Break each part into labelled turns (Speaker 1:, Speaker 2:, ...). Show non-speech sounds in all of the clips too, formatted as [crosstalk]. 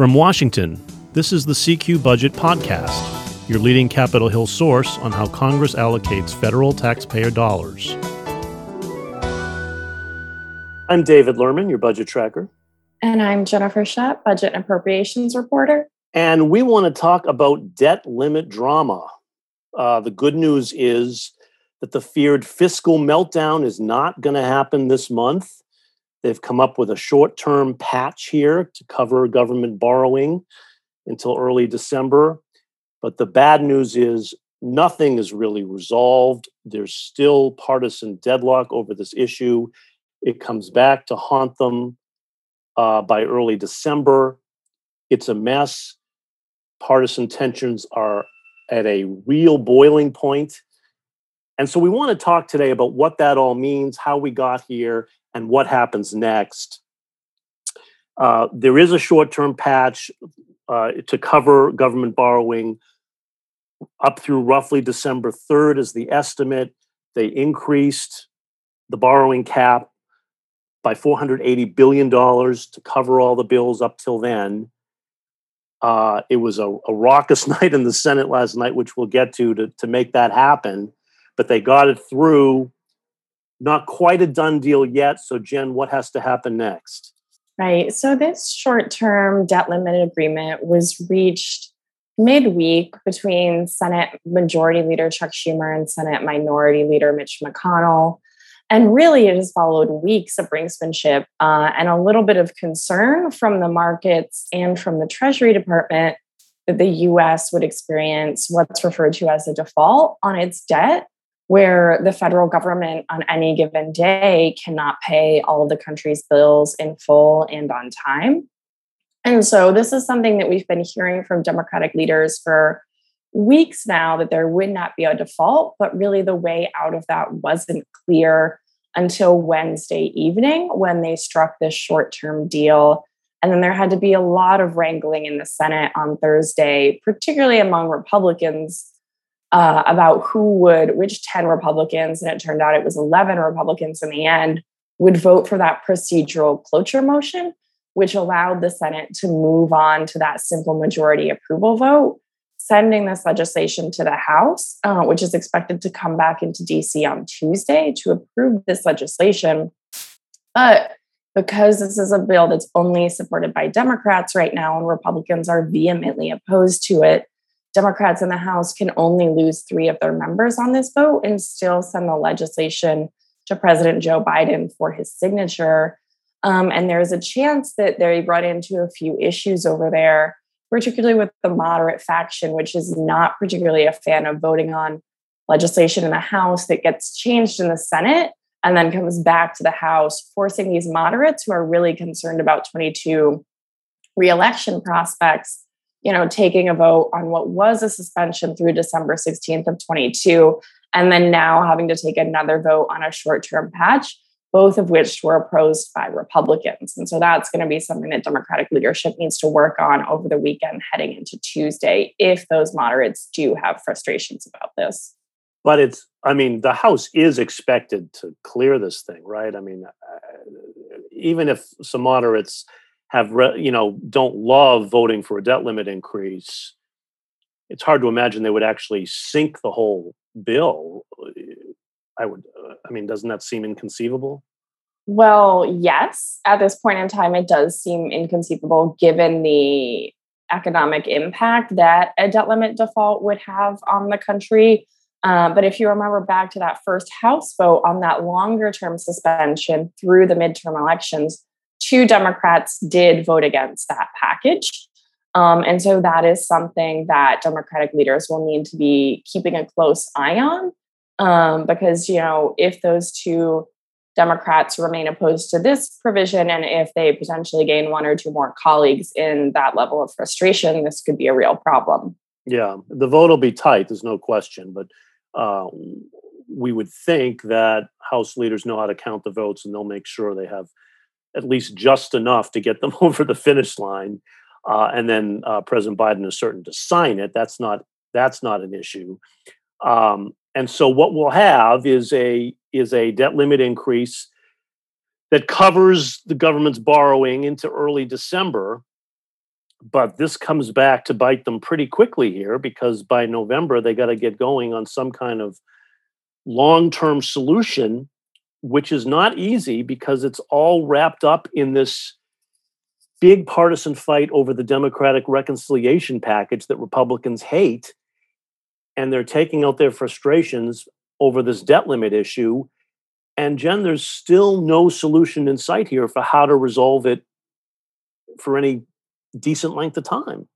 Speaker 1: From Washington, this is the CQ Budget Podcast, your leading Capitol Hill source on how Congress allocates federal taxpayer dollars. I'm David Lerman, your budget tracker.
Speaker 2: And I'm Jennifer Shutt, budget and appropriations reporter.
Speaker 1: And we want to talk about debt limit drama. Uh, the good news is that the feared fiscal meltdown is not going to happen this month. They've come up with a short term patch here to cover government borrowing until early December. But the bad news is nothing is really resolved. There's still partisan deadlock over this issue. It comes back to haunt them uh, by early December. It's a mess. Partisan tensions are at a real boiling point. And so we want to talk today about what that all means, how we got here, and what happens next. Uh, there is a short term patch uh, to cover government borrowing up through roughly December 3rd, is the estimate. They increased the borrowing cap by $480 billion to cover all the bills up till then. Uh, it was a, a, raucous [laughs] night in the Senate last night, which we'll get to, to to make that happen. But they got it through not quite a done deal yet. So, Jen, what has to happen next?
Speaker 2: Right. So, this short term debt limit agreement was reached midweek between Senate Majority Leader Chuck Schumer and Senate Minority Leader Mitch McConnell. And really, it has followed weeks of brinksmanship uh, and a little bit of concern from the markets and from the Treasury Department that the US would experience what's referred to as a default on its debt where the federal government on any given day cannot pay all of the country's bills in full and on time. And so, this is something that we've been hearing from Democratic leaders for weeks now that there would not be a default, but really the way out of that wasn't clear until Wednesday evening when they struck this short term deal. And then there had to be a lot of wrangling in the Senate on Thursday, particularly among Republicans uh, about who would, which 10 Republicans, and it turned out it was 11 Republicans in the end, would vote for that procedural cloture motion, which allowed the Senate to move on to that simple majority approval vote, sending this legislation to the House, uh, which is expected to come back into DC on Tuesday to approve this legislation. But because this is a bill that's only supported by Democrats right now and Republicans are vehemently opposed to it, Democrats in the House can only lose three of their members on this vote and still send the legislation to President Joe Biden for his signature. Um, and there's a chance that they run into a few issues over there, particularly with the moderate faction, which is not particularly a fan of voting on legislation in the House that gets changed in the Senate and then comes back to the House, forcing these moderates who are really concerned about 22 reelection prospects you know, taking a vote on what was a suspension through December 16th of 22, and then now having to take another vote on a short-term patch, both of which were opposed by Republicans. And so that's going to be something that Democratic leadership needs to work on over the weekend heading into Tuesday if those moderates do have frustrations about this.
Speaker 1: But it's, I mean, the House is expected to clear this thing, right? I mean, uh, even if some moderates have re- you know don't love voting for a debt limit increase it's hard to imagine they would actually sink the whole bill i would uh, i mean doesn't that seem inconceivable?
Speaker 2: Well yes at this point in time it does seem inconceivable given the economic impact that a debt limit default would have on the country. Uh, but if you remember back to that first house vote on that longer term suspension through the midterm elections two Democrats did vote against that package. Um, and so that is something that Democratic leaders will need to be keeping a close eye on. Um, because, you know, if those two Democrats remain opposed to this provision and if they potentially gain one or two more colleagues in that level of frustration, this could be a real problem.
Speaker 1: Yeah, the vote will be tight, there's no question. But uh, we would think that House leaders know how to count the votes and they'll make sure they have at least just enough to get them [laughs] over the finish line. Uh, and then uh, President Biden is certain to sign it. That's not that's not an issue. Um, and so what we'll have is a is a debt limit increase that covers the government's borrowing into early December. but this comes back to bite them pretty quickly here because by November they got to get going on some kind of long-term solution which is not easy because it's all wrapped up in this big partisan fight over the democratic reconciliation package that Republicans hate and they're taking out their frustrations over this debt limit issue and Jen there's still no solution in sight here for how to resolve it for any decent length of time.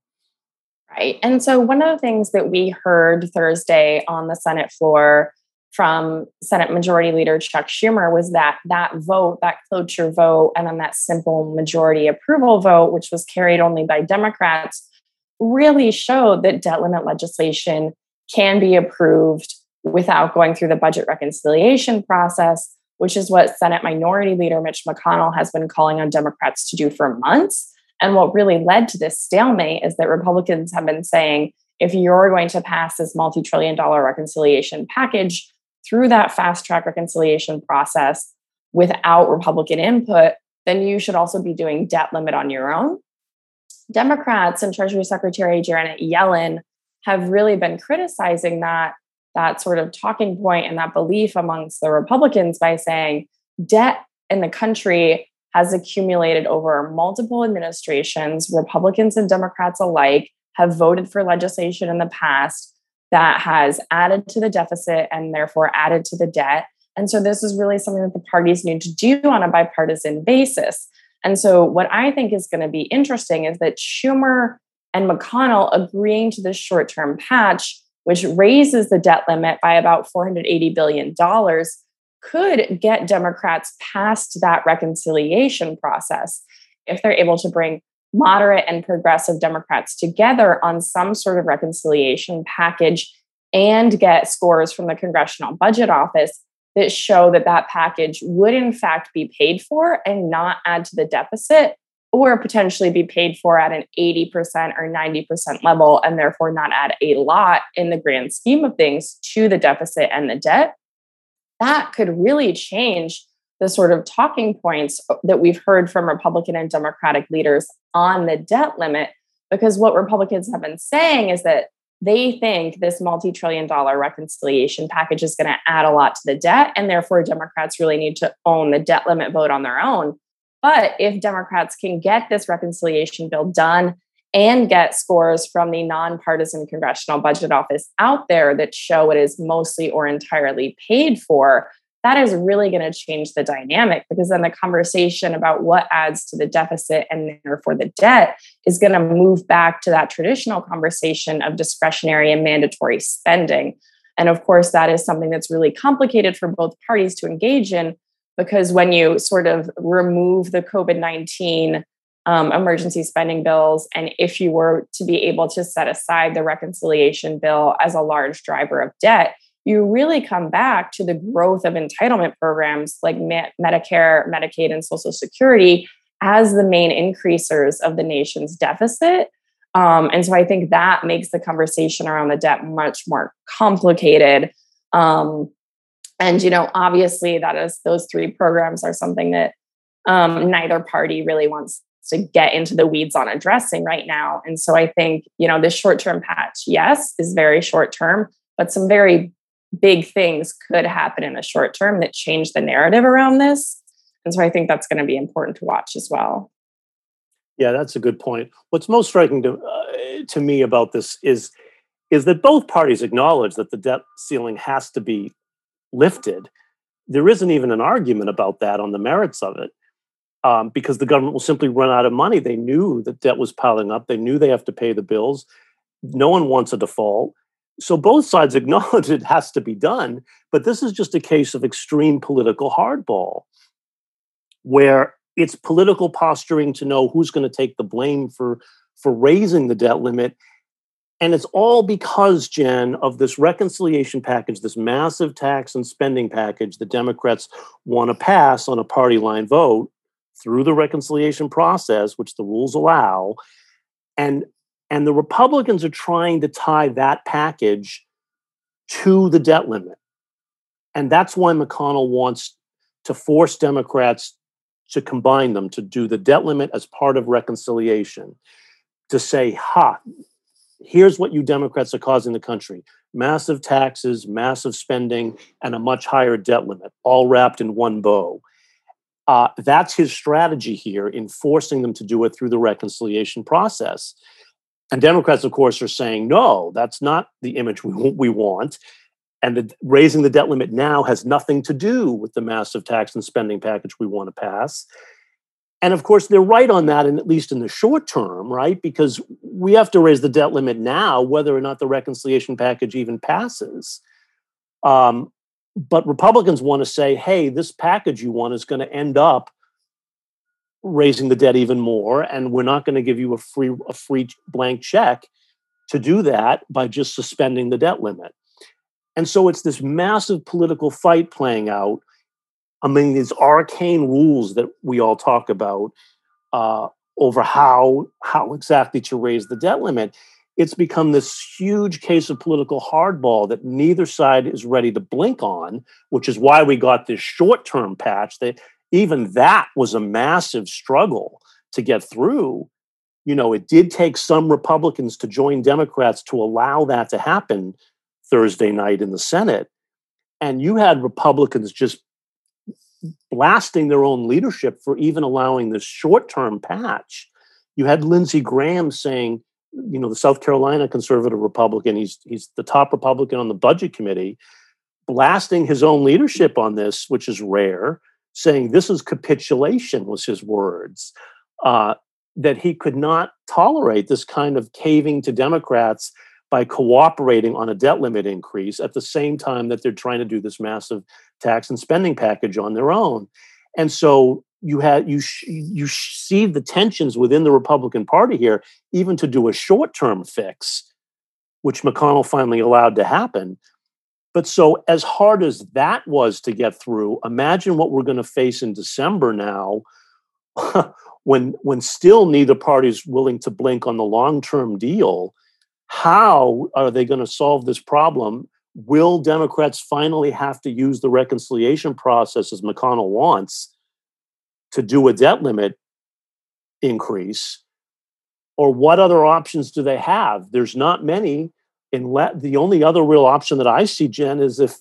Speaker 2: Right. And so one of the things that we heard Thursday on the Senate floor from Senate Majority Leader Chuck Schumer was that that vote, that cloture vote, and then that simple majority approval vote, which was carried only by Democrats, really showed that debt limit legislation can be approved without going through the budget reconciliation process, which is what Senate Minority Leader Mitch McConnell has been calling on Democrats to do for months. And what really led to this stalemate is that Republicans have been saying if you're going to pass this multi trillion dollar reconciliation package through that fast track reconciliation process without Republican input, then you should also be doing debt limit on your own. Democrats and Treasury Secretary Janet Yellen have really been criticizing that that sort of talking point and that belief amongst the Republicans by saying debt in the country has accumulated over multiple administrations. Republicans and Democrats alike have voted for legislation in the past that has added to the deficit and therefore added to the debt. And so this is really something that the parties need to do on a bipartisan basis. And so what I think is going to be interesting is that Schumer and McConnell agreeing to this short-term patch which raises the debt limit by about $480 billion could get Democrats past that reconciliation process if they're able to bring moderate and progressive Democrats together on some sort of reconciliation package and get scores from the Congressional Budget Office that show that that package would, in fact, be paid for and not add to the deficit or potentially be paid for at an 80% or 90% level and therefore not add a lot in the grand scheme of things to the deficit and the debt. That could really change the sort of talking points uh, that we've heard from Republican and Democratic leaders on the debt limit. Because what Republicans have been saying is that they think this multi trillion dollar reconciliation package is going to add a lot to the debt. And therefore, Democrats really need to own the debt limit vote on their own. But if Democrats can get this reconciliation bill done and get scores from the nonpartisan Congressional Budget Office out there that show it is mostly or entirely paid for, that is really going to change the dynamic because then the conversation about what adds to the deficit and therefore the debt is going to move back to that traditional conversation of discretionary and mandatory spending. And of course, that is something that's really complicated for both parties to engage in because when you sort of remove the COVID 19 um, emergency spending bills. And if you were to be able to set aside the reconciliation bill as a large driver of debt, you really come back to the growth of entitlement programs like Medicare, Medicaid, and Social Security as the main increasers of the nation's deficit. Um, and so I think that makes the conversation around the debt much more complicated. Um, and you know, obviously, that is those three programs are something that um, neither party really wants to get into the weeds on addressing right now. And so I think, you know, this short term patch, yes, is very short term, but some very big things could happen in the short term that change the narrative around this. And so I think that's going to be important to watch as well.
Speaker 1: Yeah, that's a good point. What's most striking to uh, to me about this is is that both parties acknowledge that the debt ceiling has to be lifted. There isn't even an argument about that on the merits of it um, because the government will simply run out of money. They knew that debt was piling up. They knew they have to pay the bills. No one wants a default. So both sides [laughs] acknowledge it has to be done. But this is just a case of extreme political hardball where it's political posturing to know who's going to take the blame for for raising the debt limit and it's all because jen of this reconciliation package this massive tax and spending package the democrats want to pass on a party line vote through the reconciliation process, which the rules allow, and and the Republicans are trying to tie that package to the debt limit. And that's why McConnell wants to force Democrats to combine them to do the debt limit as part of reconciliation. to say, ha, here's what you Democrats are causing the country massive taxes, massive spending, and a much higher debt limit, all wrapped in one bow. Uh, that's his strategy here in forcing them to do it through the reconciliation process. And Democrats, of course, are saying, no, that's not the image we, we want. And the, raising the debt limit now has nothing to do with the massive tax and spending package we want to pass. And of course, they're right on that, and at least in the short term, right? Because we have to raise the debt limit now, whether or not the reconciliation package even passes. Um, but Republicans want to say, hey, this package you want is going to end up raising the debt even more, and we're not going to give you a free a free blank check to do that by just suspending the debt limit. And so it's this massive political fight playing out mean, these arcane rules that we all talk about uh, over how how exactly to raise the debt limit. It's become this huge case of political hardball that neither side is ready to blink on, which is why we got this short-term patch. That even that was a massive struggle to get through. You know, it did take some Republicans to join Democrats to allow that to happen Thursday night in the Senate. And you had Republicans just blasting their own leadership for even allowing this short term patch. You had Lindsey Graham saying, you know, the South Carolina conservative Republican, he's, he's the top Republican on the budget committee, blasting his own leadership on this, which is rare, saying this is capitulation, was his words. Uh, that he could not tolerate this kind of caving to Democrats by cooperating on a debt limit increase at the same time that they're trying to do this massive tax and spending package on their own. And so you had you sh- you see the tensions within the Republican Party here, even to do a short term fix, which McConnell finally allowed to happen. But so as hard as that was to get through, imagine what we're going to face in December now, [laughs] when when still neither party is willing to blink on the long term deal how are they going to solve this problem? Will Democrats finally have to use the reconciliation process as McConnell wants to do a debt limit increase? Or what other options do they have? There's not many. In le- the only other real option that I see, Jen, is if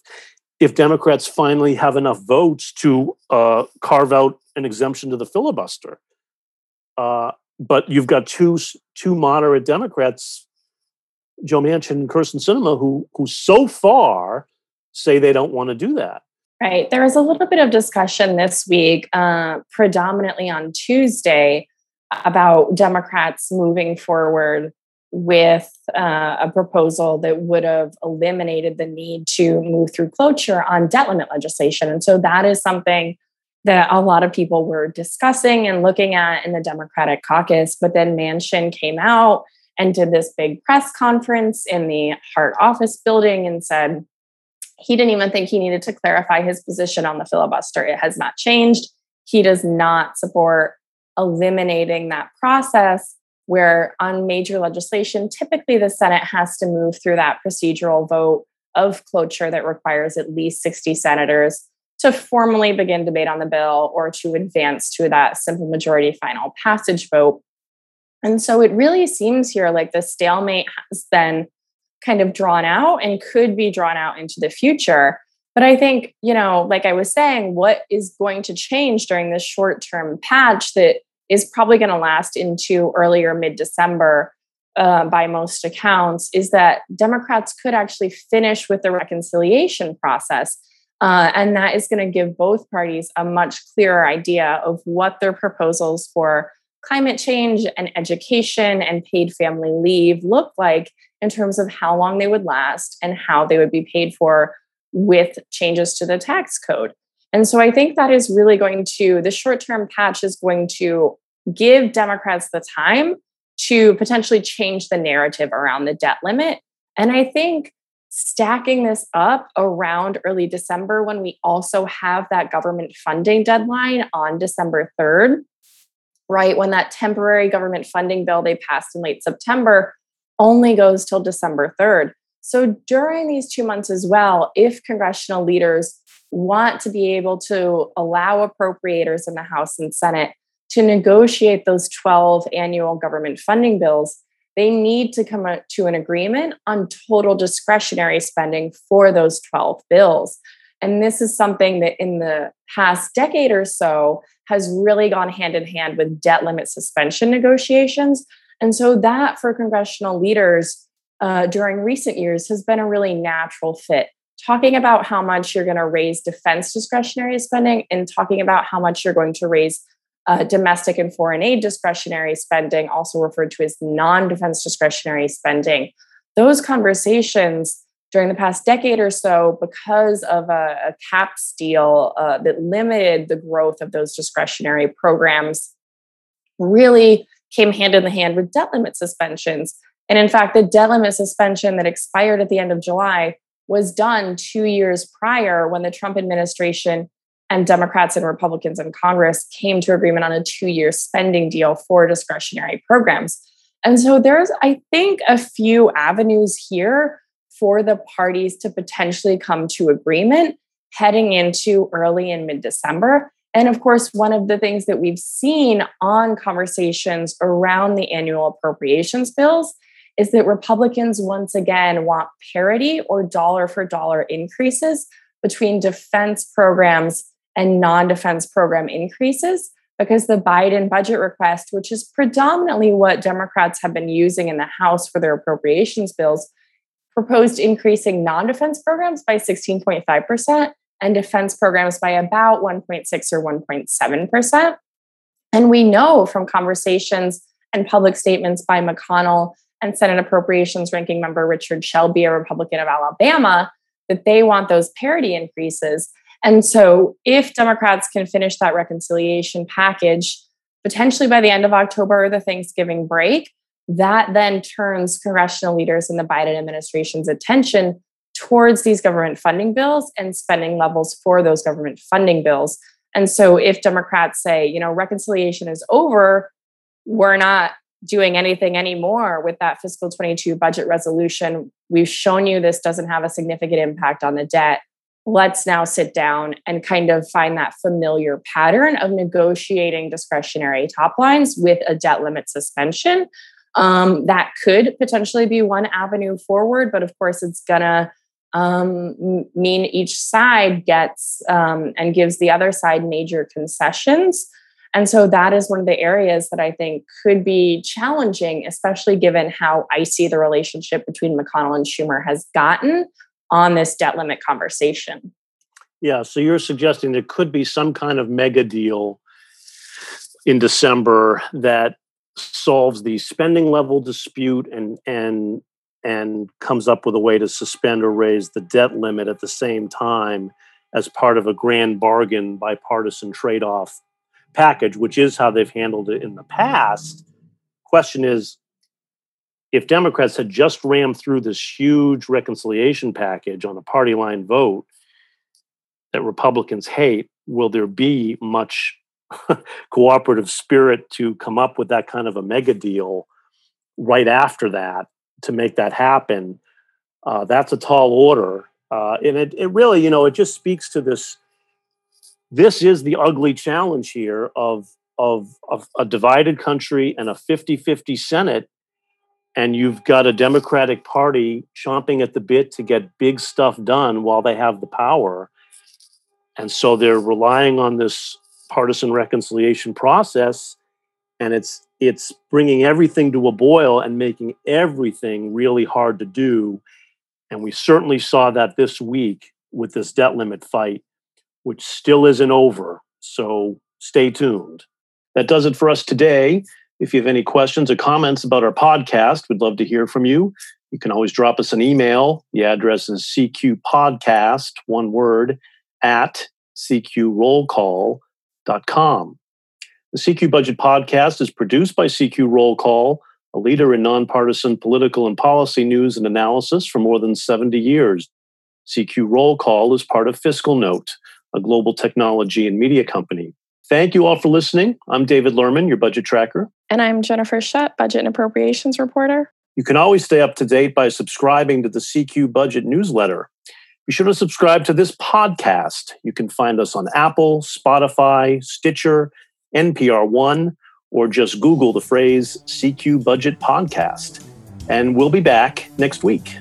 Speaker 1: if Democrats finally have enough votes to uh, carve out an exemption to the filibuster. Uh, but you've got two two moderate Democrats Joe Manchin and Kyrsten Sinema who who so far say they don't want to do that.
Speaker 2: Right. There was a little bit of discussion this week, uh, predominantly on Tuesday, about Democrats moving forward with uh, a proposal that would have eliminated the need to move through cloture on debt limit legislation. And so that is something that a lot of people were discussing and looking at in the Democratic caucus. But then Manchin came out and did this big press conference in the Hart office building and said he didn't even think he needed to clarify his position on the filibuster. It has not changed. He does not support eliminating that process where on major legislation, typically the Senate has to move through that procedural vote of cloture that requires at least 60 senators to formally begin debate on the bill or to advance to that simple majority final passage vote. And so it really seems here like the stalemate has been kind of drawn out and could be drawn out into the future. But I think, you know, like I was saying, what is going to change during this short term patch that is probably going to last into earlier mid December uh, by most accounts is that Democrats could actually finish with the reconciliation process. Uh, and that is going to give both parties a much clearer idea of what their proposals for climate change and education and paid family leave look like in terms of how long they would last and how they would be paid for with changes to the tax code. And so I think that is really going to, the short term patch is going to give Democrats the time to potentially change the narrative around the debt limit. And I think stacking this up around early December when we also have that government funding deadline on December 3rd right? When that temporary government funding bill they passed in late September only goes till December 3rd. So during these two months as well, if congressional leaders want to be able to allow appropriators in the House and Senate to negotiate those 12 annual government funding bills, they need to come to an agreement on total discretionary spending for those 12 bills. And this is something that in the past decade or so has really gone hand in hand with debt limit suspension negotiations. And so that for congressional leaders uh, during recent years has been a really natural fit. Talking about how much you're going to raise defense discretionary spending and talking about how much you're going to raise uh, domestic and foreign aid discretionary spending, also referred to as non defense discretionary spending. Those conversations during the past decade or so, because of a, a caps deal uh, that limited the growth of those discretionary programs, really came hand in the hand with debt limit suspensions. And in fact, the debt limit suspension that expired at the end of July was done two years prior when the Trump administration and Democrats and Republicans in Congress came to agreement on a two year spending deal for discretionary programs. And so there's, I think, a few avenues here for the parties to potentially come to agreement heading into early and mid December. And of course, one of the things that we've seen on conversations around the annual appropriations bills is that Republicans once again want parity or dollar for dollar increases between defense programs and non defense program increases because the Biden budget request, which is predominantly what Democrats have been using in the House for their appropriations bills, proposed increasing non defense programs by 16.5% and defense programs by about 1.6 or 1.7%. And we know from conversations and public statements by McConnell and Senate Appropriations Ranking Member Richard Shelby, a Republican of Alabama, that they want those parity increases. And so, if Democrats can finish that reconciliation package potentially by the end of October or the Thanksgiving break, that then turns congressional leaders in the Biden administration's attention towards these government funding bills and spending levels for those government funding bills. And so if Democrats say, you know, reconciliation is over, we're not doing anything anymore with that fiscal 22 budget resolution. We've shown you this doesn't have a significant impact on the debt. Let's now sit down and kind of find that familiar pattern of negotiating discretionary top lines with a debt limit suspension um, that could potentially be one avenue forward, but of course, it's gonna um, mean each side gets um, and gives the other side major concessions. And so that is one of the areas that I think could be challenging, especially given how icy the relationship between McConnell and Schumer has gotten on this debt limit conversation.
Speaker 1: Yeah, so you're suggesting there could be some kind of mega deal in December that solves the spending level dispute and and and comes up with a way to suspend or raise the debt limit at the same time as part of a grand bargain bipartisan trade-off package which is how they've handled it in the past question is if democrats had just rammed through this huge reconciliation package on a party line vote that republicans hate will there be much [laughs] cooperative spirit to come up with that kind of a mega deal right after that to make that happen. Uh, that's a tall order. Uh, and it, it really, you know, it just speaks to this. This is the ugly challenge here of, of, of a divided country and a 50 50 Senate. And you've got a Democratic Party chomping at the bit to get big stuff done while they have the power. And so they're relying on this partisan reconciliation process and it's it's bringing everything to a boil and making everything really hard to do and we certainly saw that this week with this debt limit fight which still isn't over so stay tuned. That does it for us today. If you have any questions or comments about our podcast we'd love to hear from you. You can always drop us an email. The address is cqpodcast one word at cqrollcall CQ.com. The CQ Budget Podcast is produced by CQ Roll Call, a leader in nonpartisan political and policy news and analysis for more than 70 years. CQ Roll Call is part of FiscalNote, a global technology and media company. Thank you all for listening. I'm David Lerman, your budget tracker.
Speaker 2: And I'm Jennifer Shutt, budget and appropriations reporter.
Speaker 1: You can always stay up to date by subscribing to the CQ Budget newsletter. Be sure to subscribe to this podcast. You can find us on Apple, Spotify, Stitcher, NPR One, or just Google the phrase CQ Budget Podcast. And we'll be back next week.